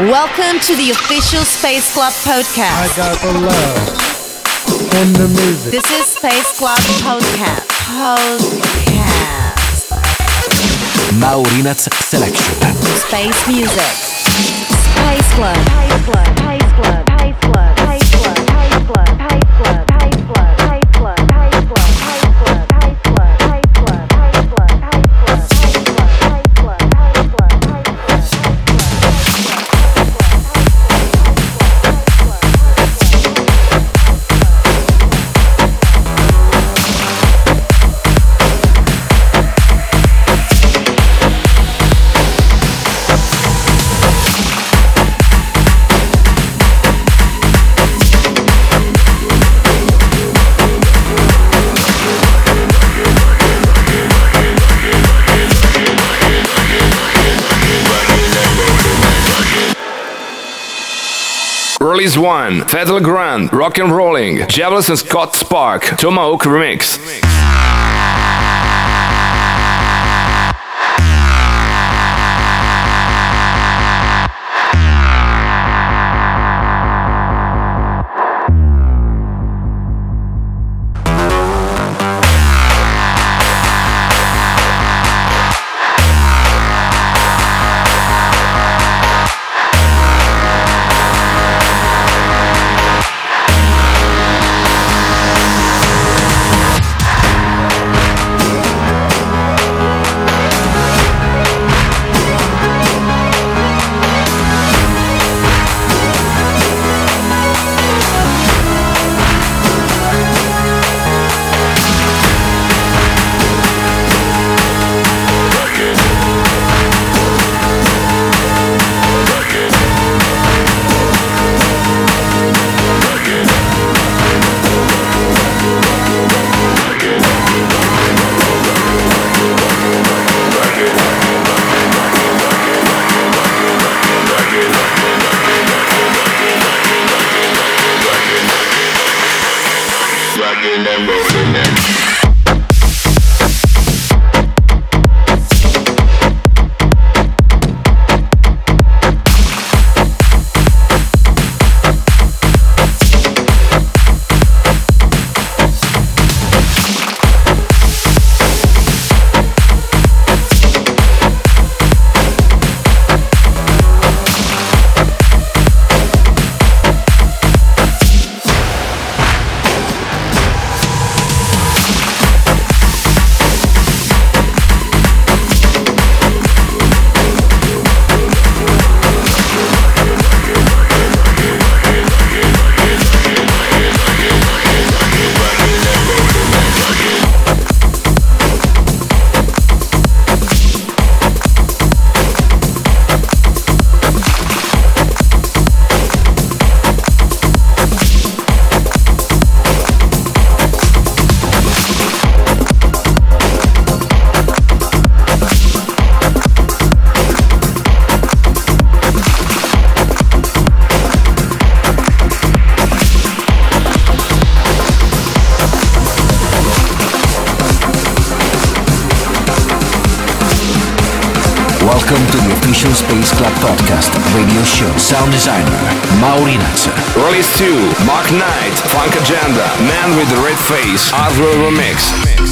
Welcome to the official Space Club podcast. I got the love in the music. This is Space Club podcast. Podcast. Maurinaz Selection. Space music. Space Club. Space Club. Release 1, Fatal Grand, Rock and Rolling, Javelins and Scott Spark, Tomahawk Remix. Sound designer, Maurinaz. Release 2, Mark Knight, Funkagenda, Man with the Red Face, Oswald Remix.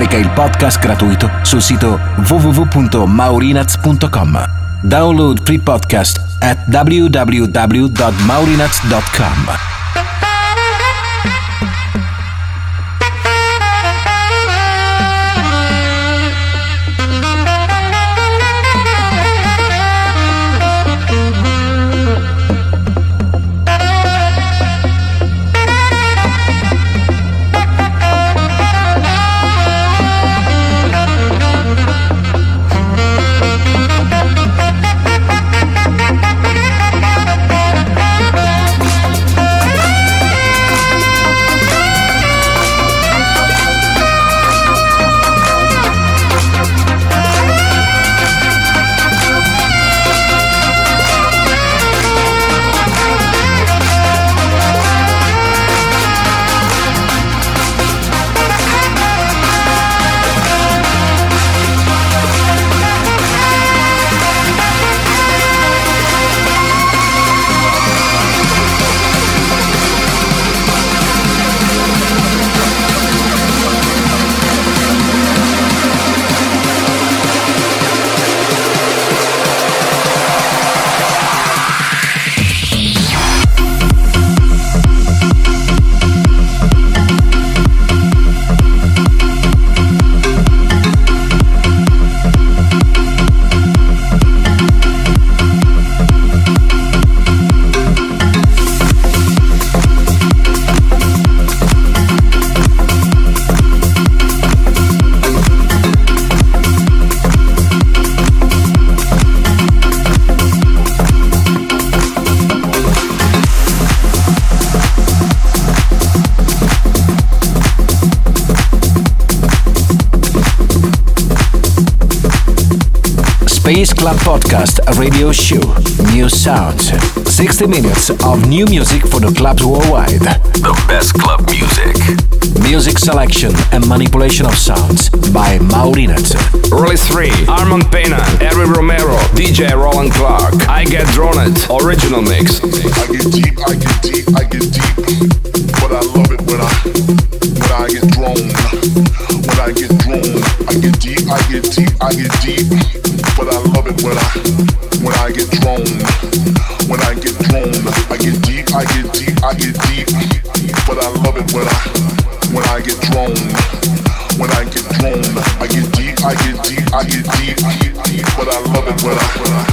Scarica il podcast gratuito sul sito www.maurinaz.com. Download free podcast at www.maurinaz.com. radio show. New sounds. 60 minutes of new music for the clubs worldwide. The best club music. Music selection and manipulation of sounds by Maurinat. Release 3, Armand Pena, Erwin Romero, DJ Roland Clark. I Get Droned, original mix. I get deep, I get deep, I get deep. But I love it when I when I get drawn. When I get drawn, I get deep, I get deep, I get deep. But I love it when I But I when I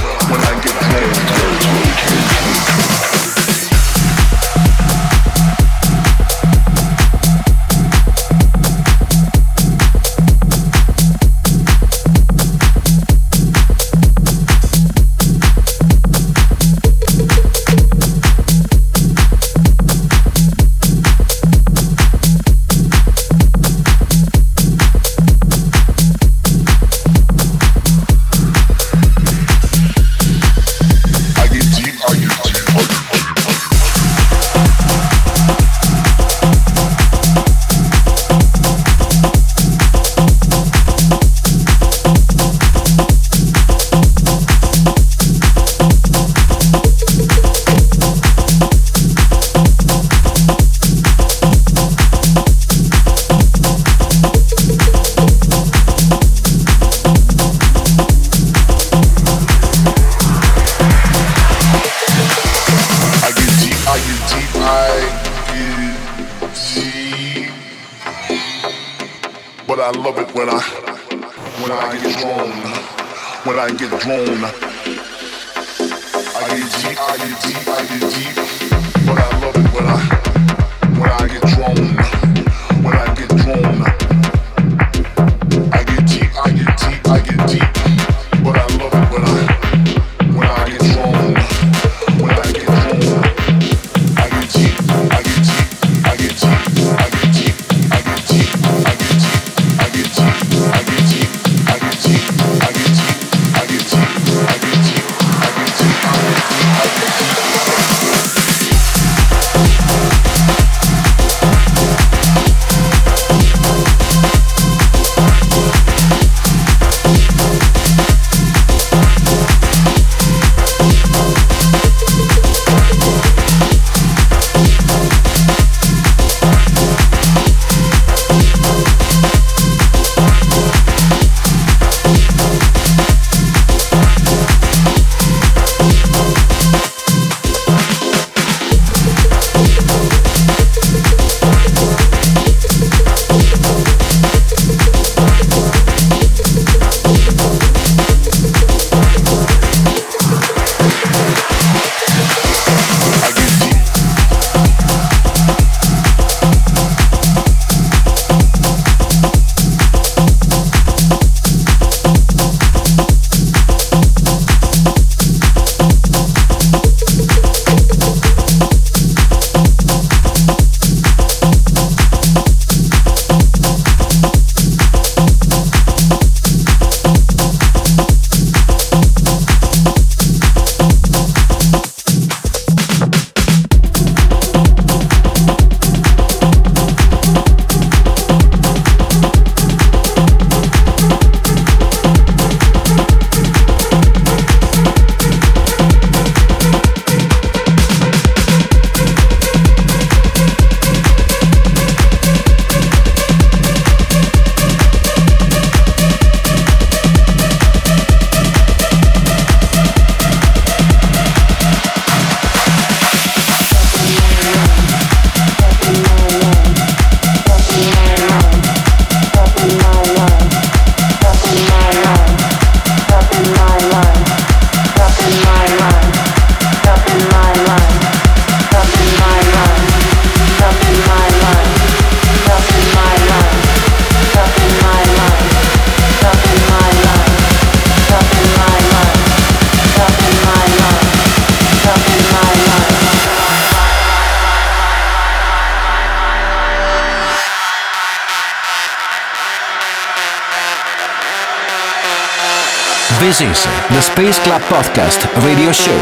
Space Club Podcast radio show.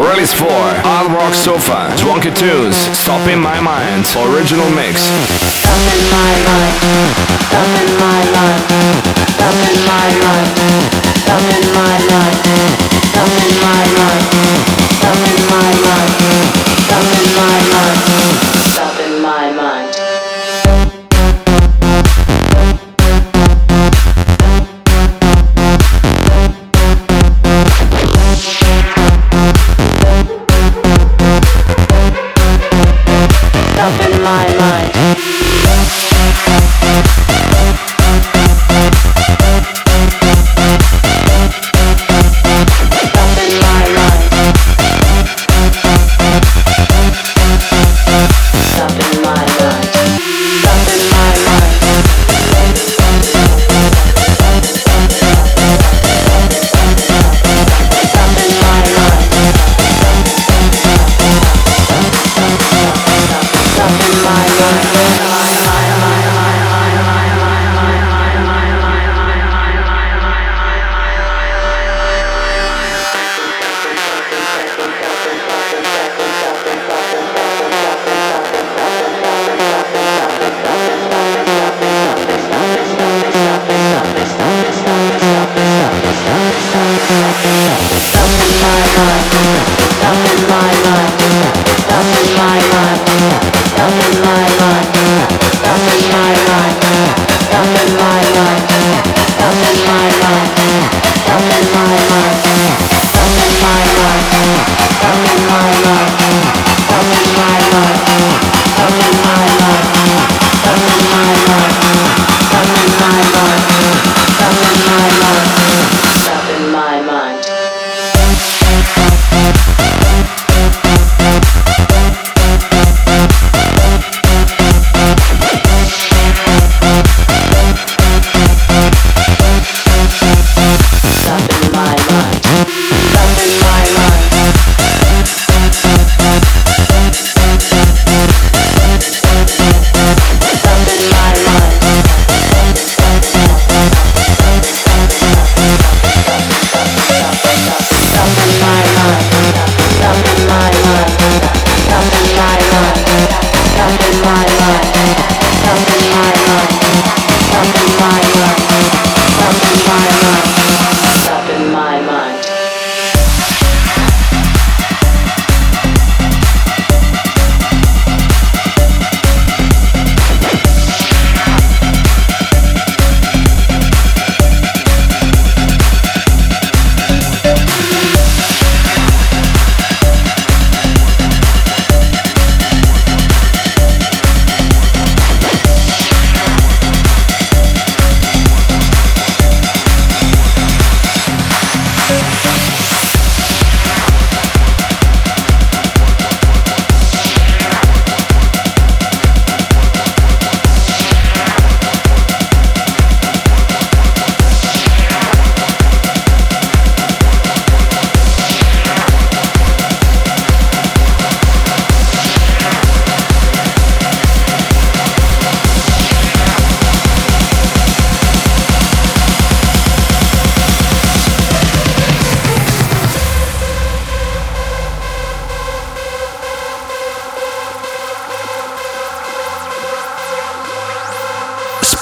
Release 4, Hard Rock Sofa, Swanky Tunes, Stop in My Mind, Original Mix. Stop in my mind, stop in my mind, stop in my mind, stop in my mind, stop in my mind, stop in my mind, stop in my mind,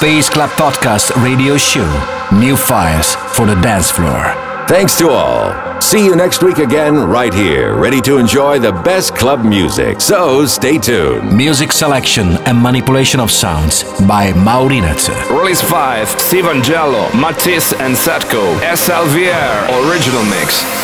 Space Club Podcast radio show. New fires for the dance floor. Thanks to all. See you next week again, right here, ready to enjoy the best club music. So stay tuned. Music selection and manipulation of sounds by Maurinat. Release 5, Steve Angello, Matisse and Sadko, SLVR, Original Mix.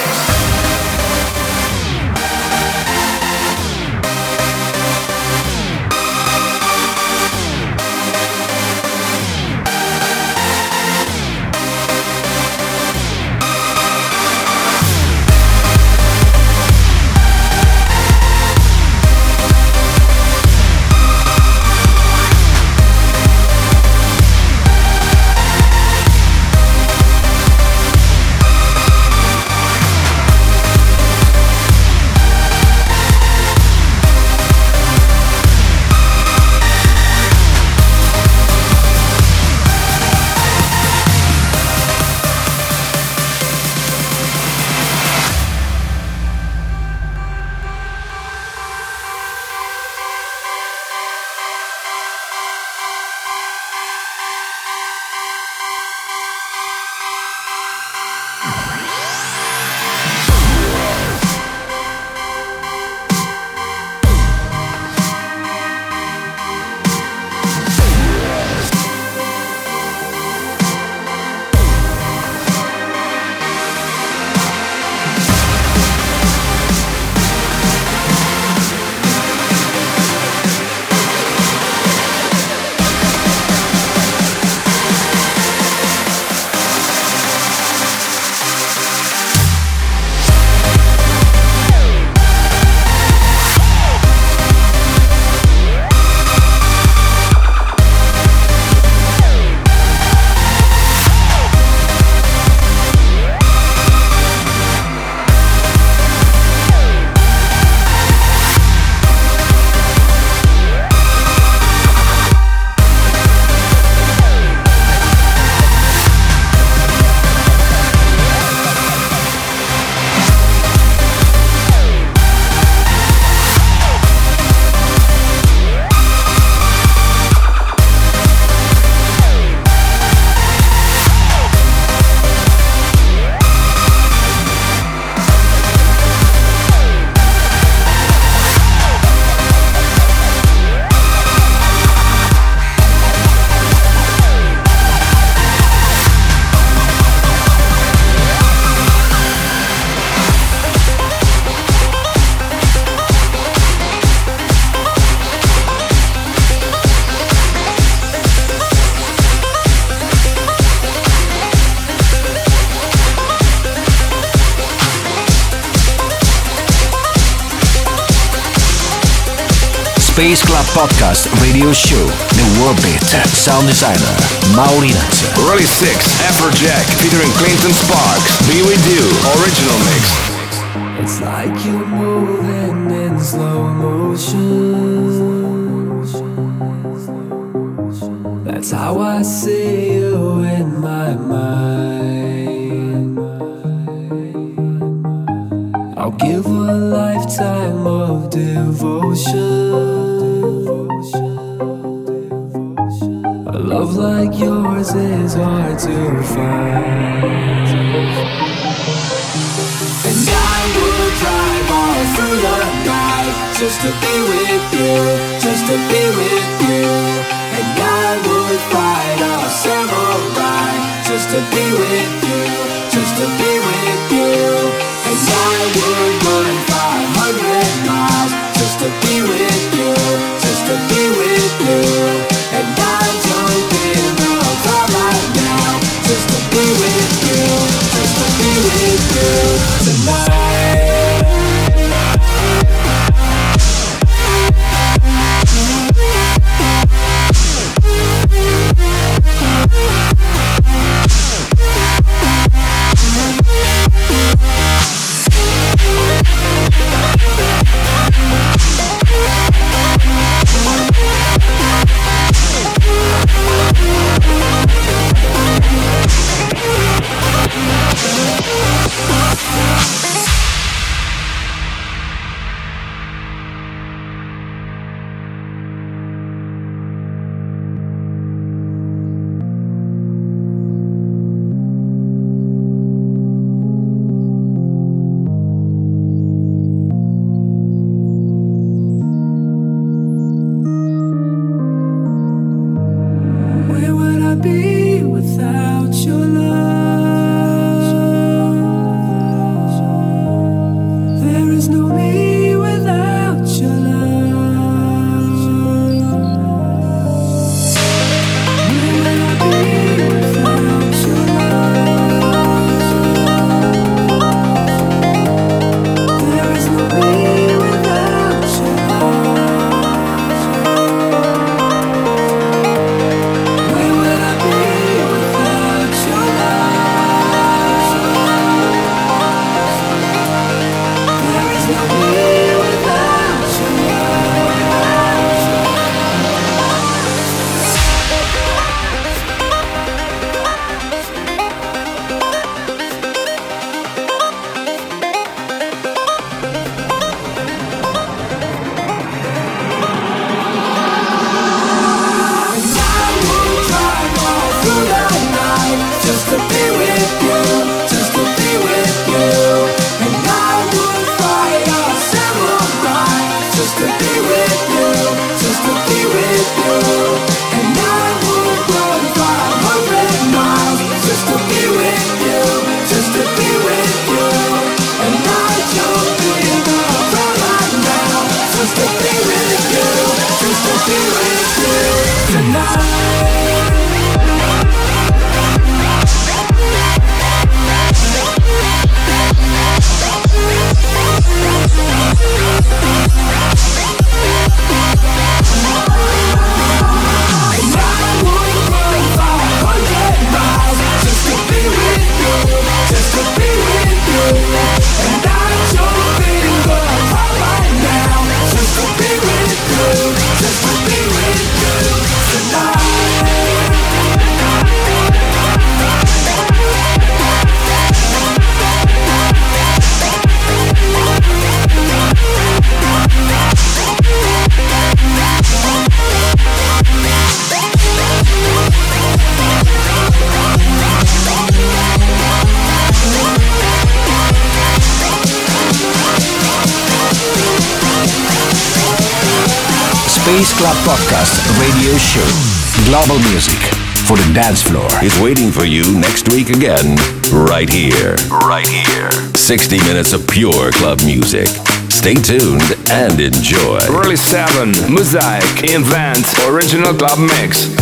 Podcast Radio Show. The World Beat. Sound designer, Maurinat. Rally 6, Afrojack, featuring Clinton Sparks. Be With You, original mix. It's like you're is hard to find. And I would drive all through the night just to be with you, just to be with you. And I would fight a samurai just to be with you, just to be with you. And I would run 500 miles just to be with you, Space Club Podcast Radio Show. Global music for the dance floor. is waiting for you next week again, right here. Right here. 60 minutes of pure club music. Stay tuned and enjoy. Early 7, Mosaic, Invent, original club mix.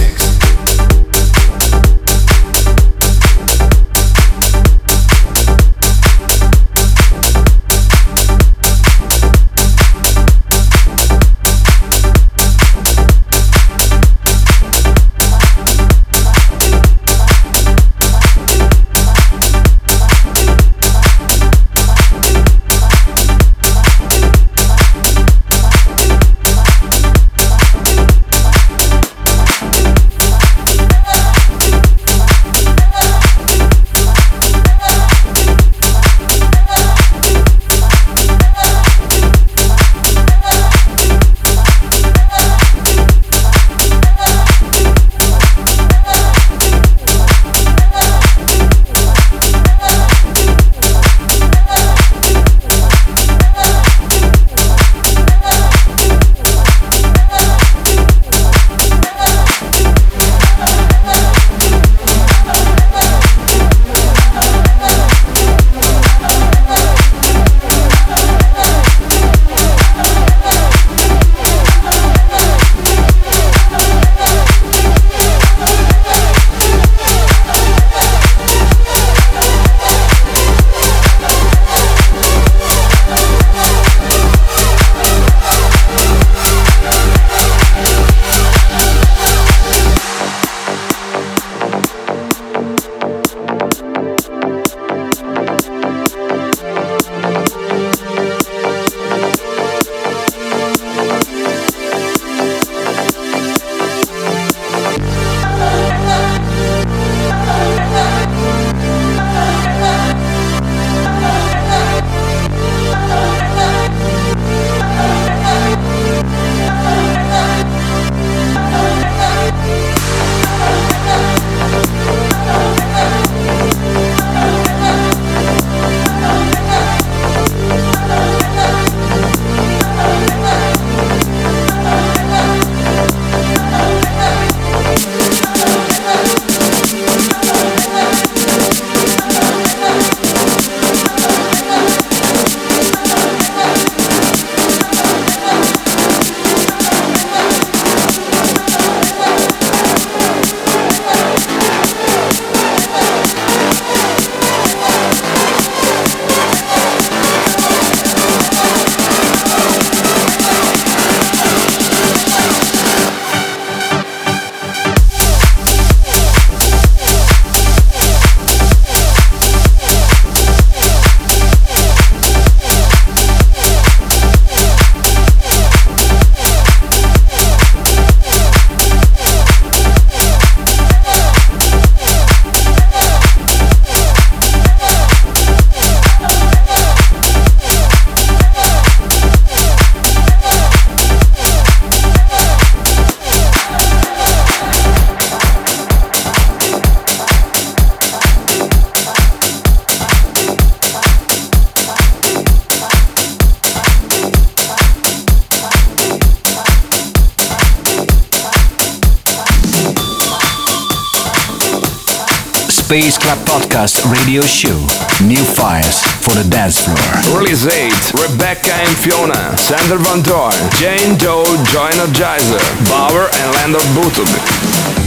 Rebecca and Fiona, Sander Van Doorn, Jane Doe, Joy Energizer, Bauer and Lander Butug.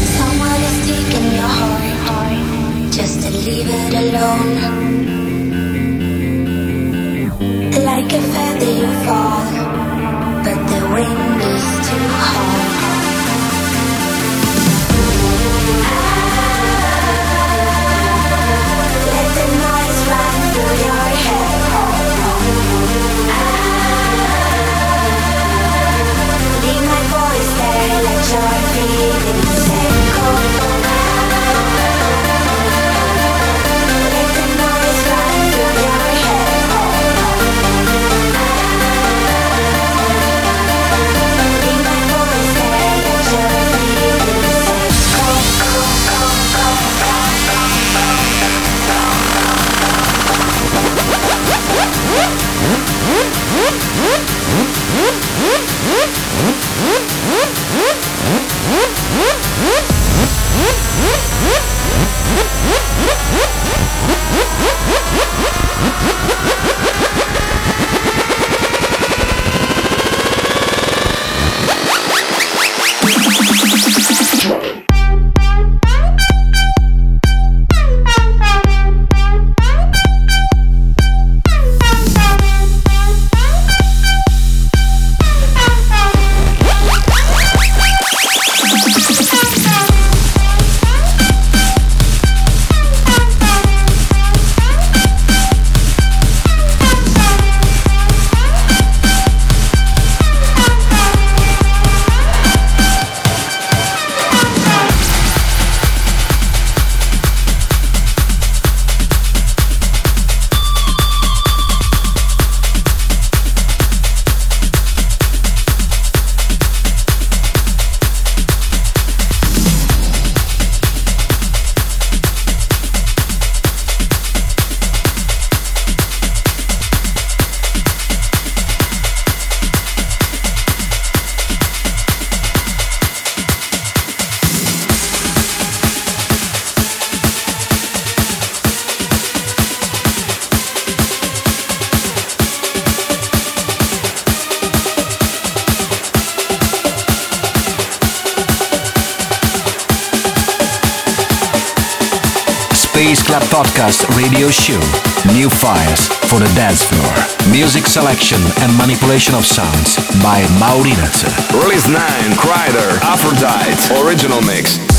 Podcast Radio Show. New fires for the dance floor. Music selection and manipulation of sounds by Maurinaz. Release 9, Crider, Aphrodite, Original Mix.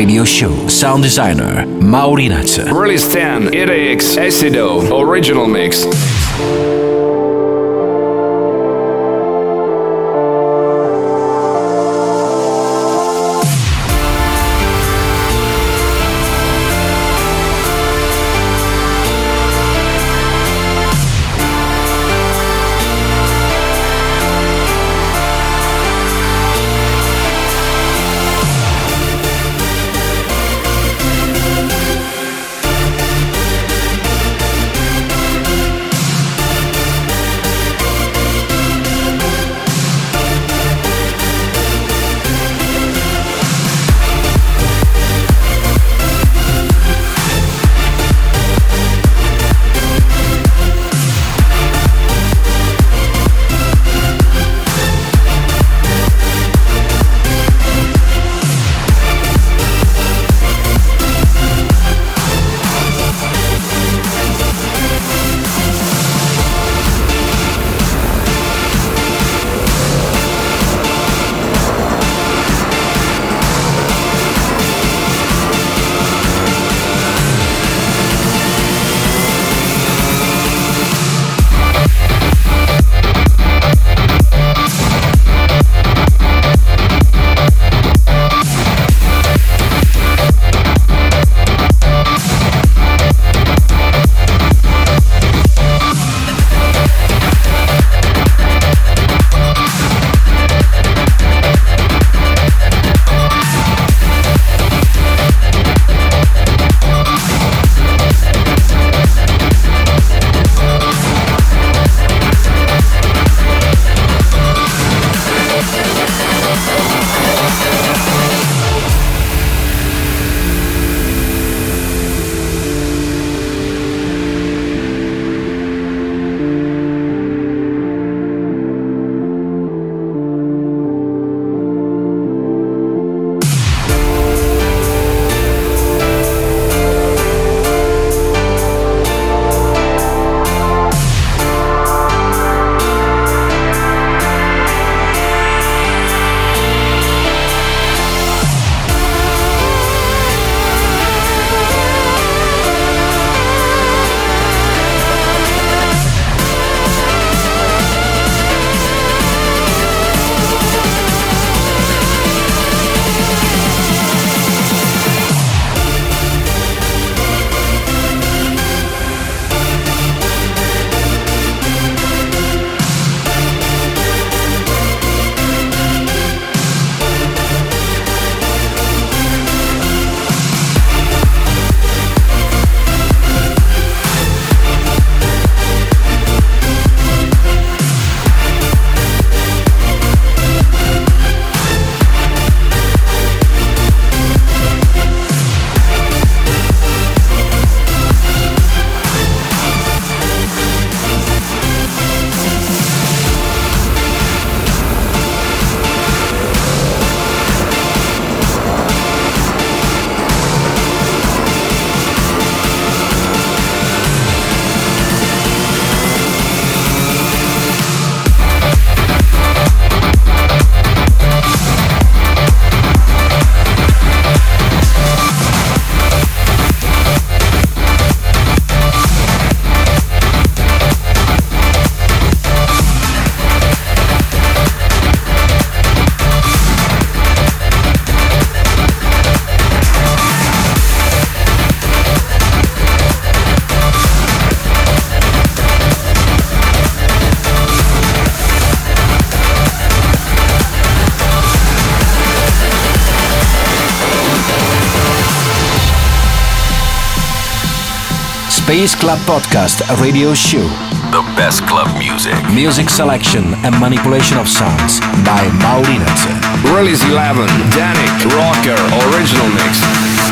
Radio show. Sound designer Maurinaz. Release 10 EDX Acido original mix. Space Club Podcast Radio Show. The best club music. Music selection and manipulation of sounds by Maurinaz. Release 11 Danik Rocker Original Mix.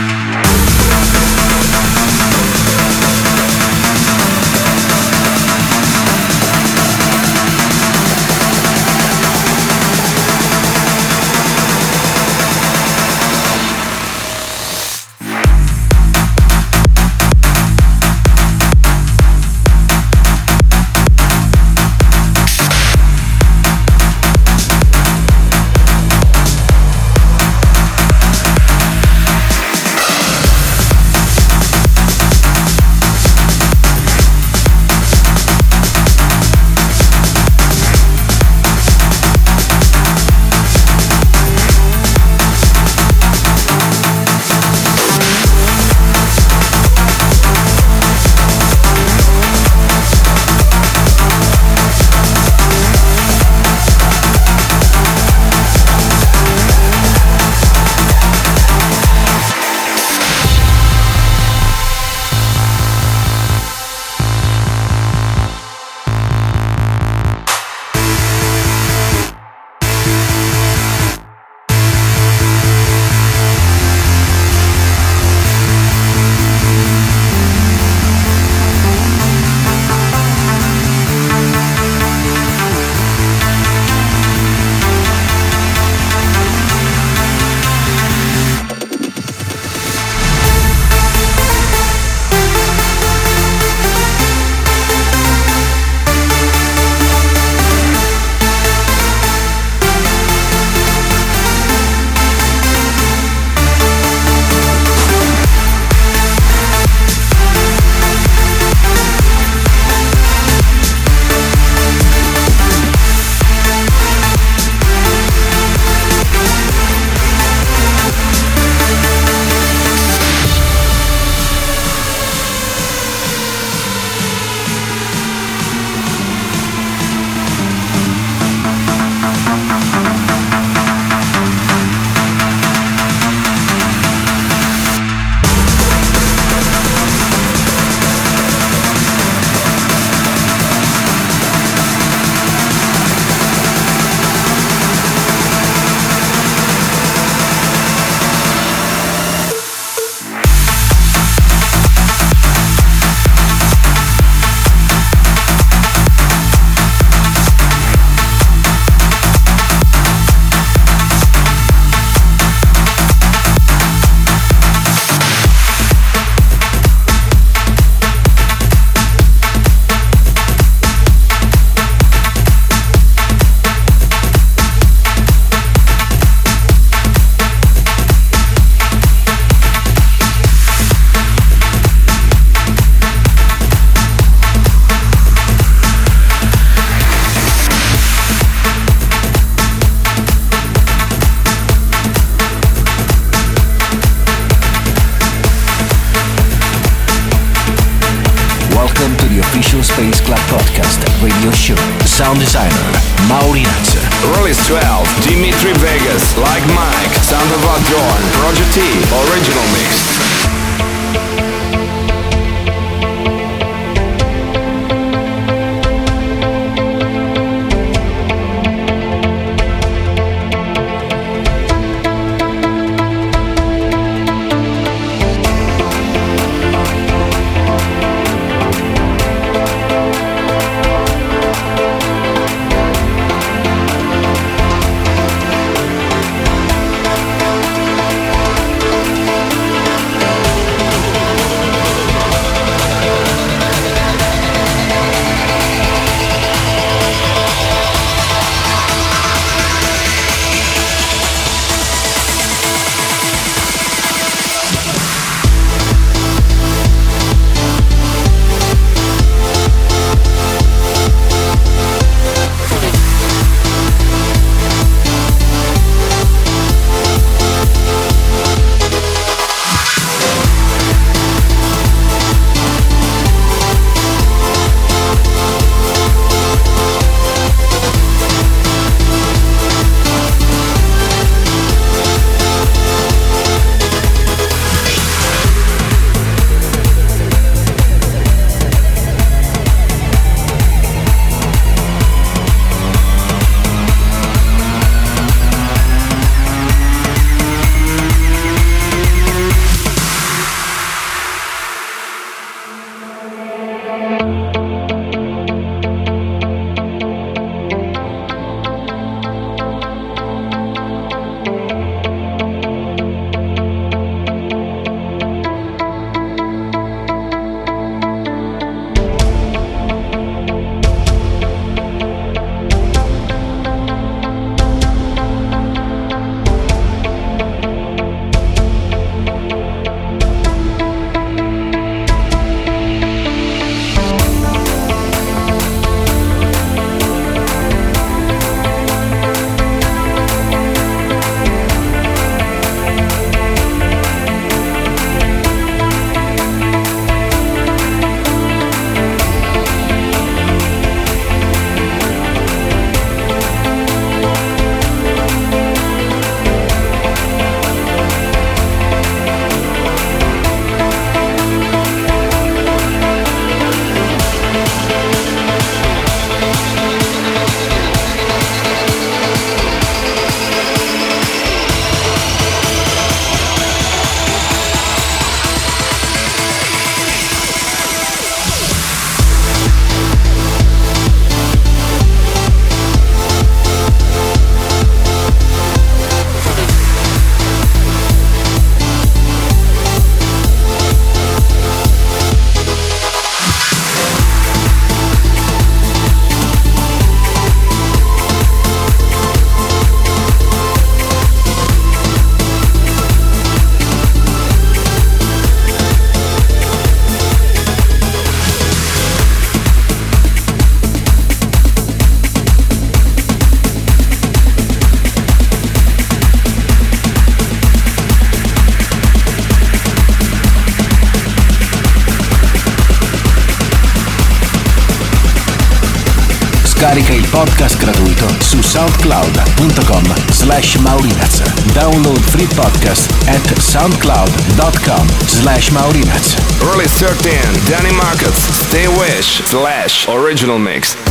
Podcast gratuito su soundcloud.com slash maurinaz. Download free podcast at soundcloud.com slash maurinaz. Release 13, Danny Marcus, Stay Wish, slash Original Mix.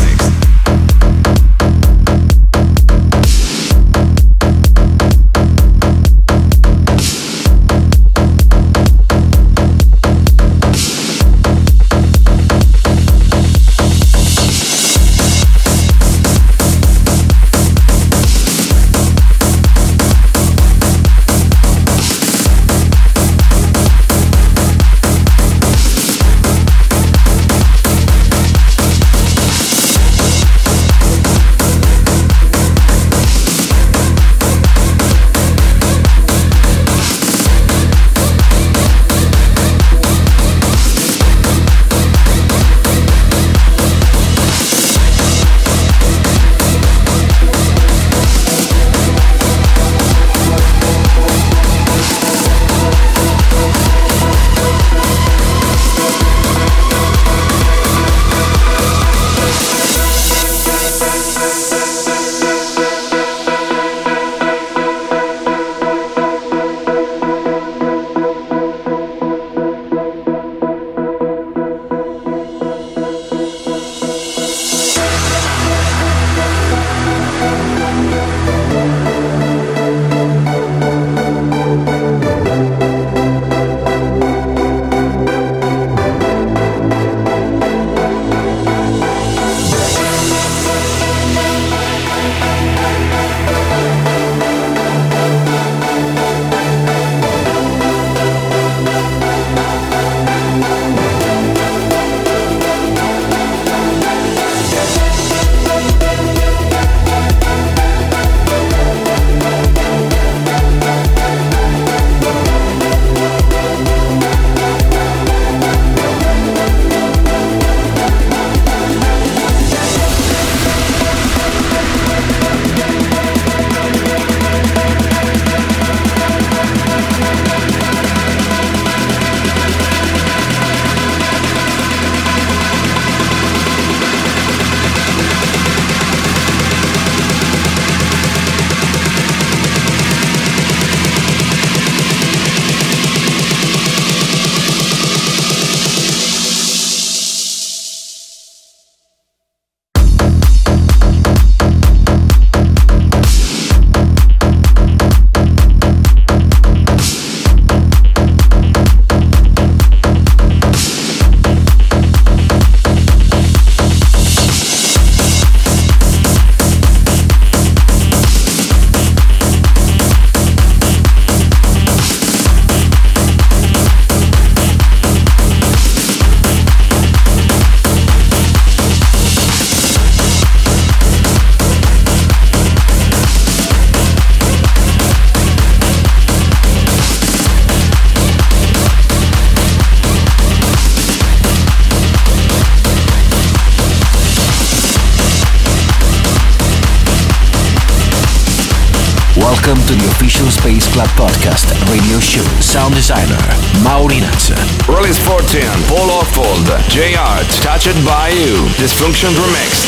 Designer Maurinaz. Release 14, Paul Orfold, J Art, Touched by You, Dysfunction Remix.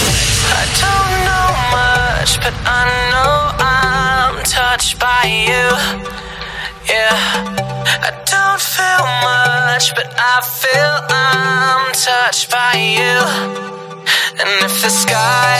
I don't know much, but I know I'm touched by you. Yeah, I don't feel much, but I feel I'm touched by you. And if the sky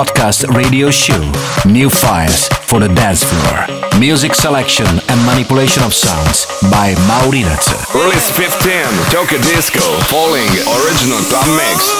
Podcast Radio Show. New Fires for the Dance Floor. Music selection and manipulation of sounds by Maurinaz. Release 15, Tokyo Disco, Falling, Original Club Mix.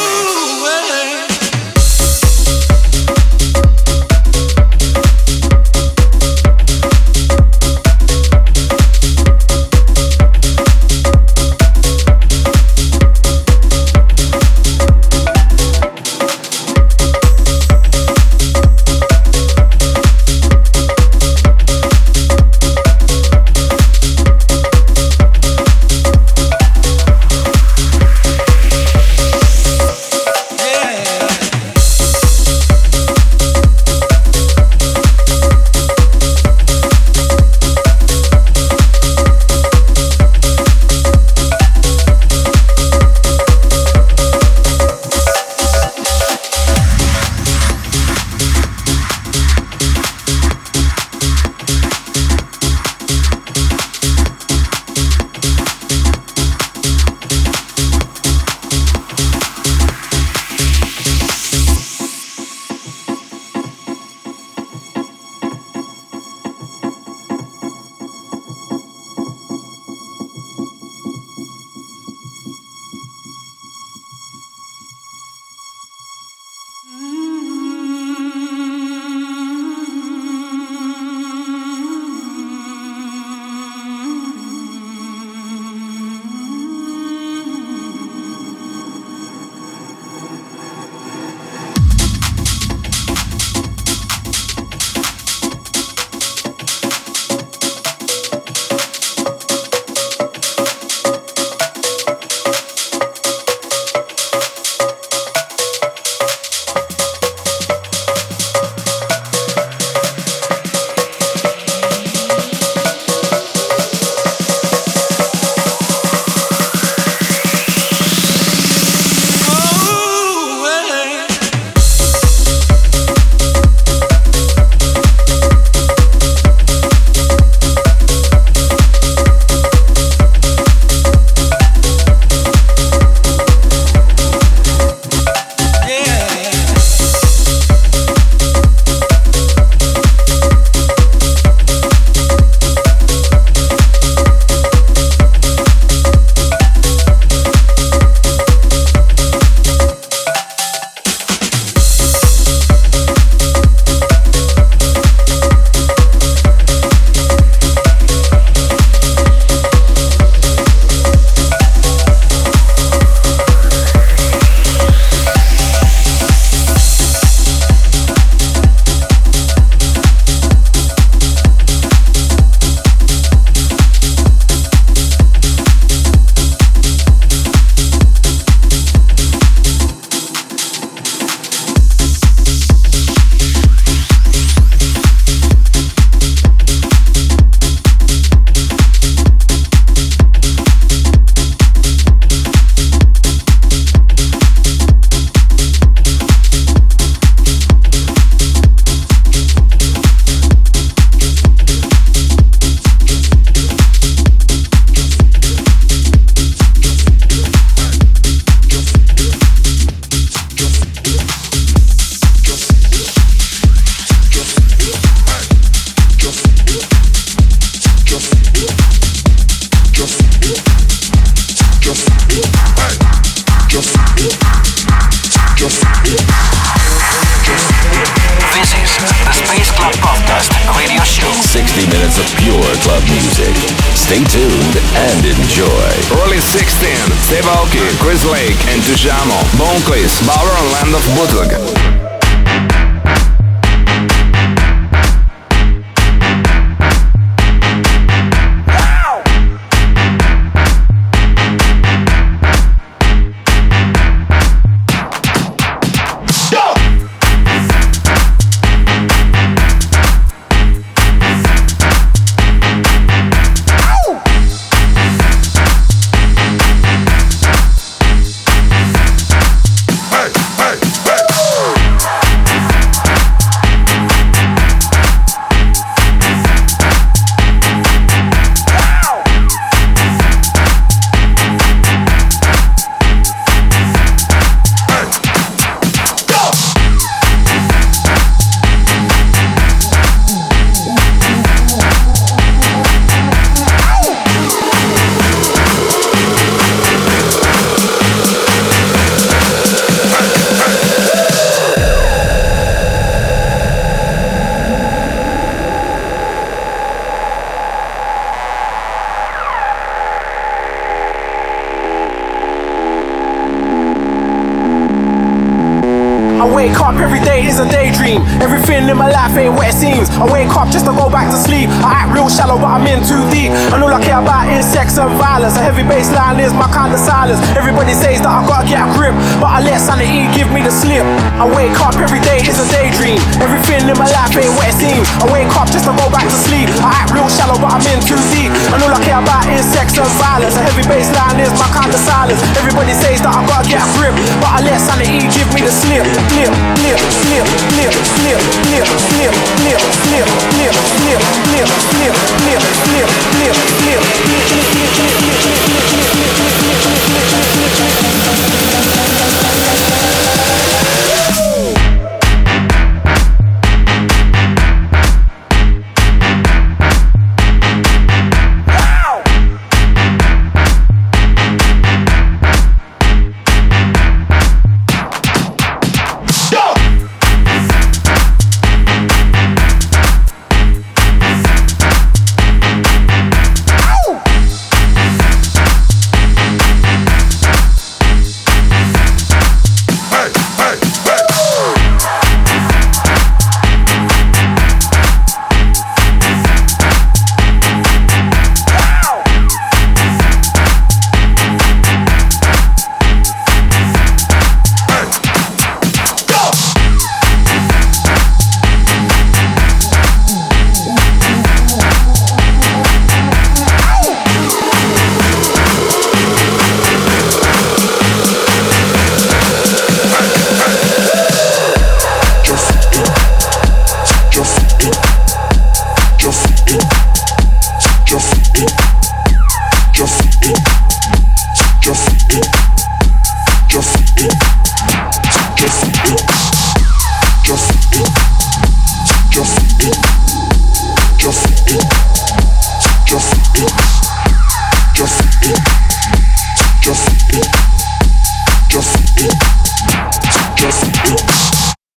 Club music. Stay tuned and enjoy. Early 16, Steve Aoki, Chris Lake, and Tujamo, Bone Bauer and Land of Bootleg. Heavy bass line is my kind of silence. Everybody says that I gotta get a grip, but I let sanity give me the slip. Slip, slip, slip, slip, slip, slip, slip, slip, slip, slip, slip, slip, slip, slip, slip, slip, slip, slip,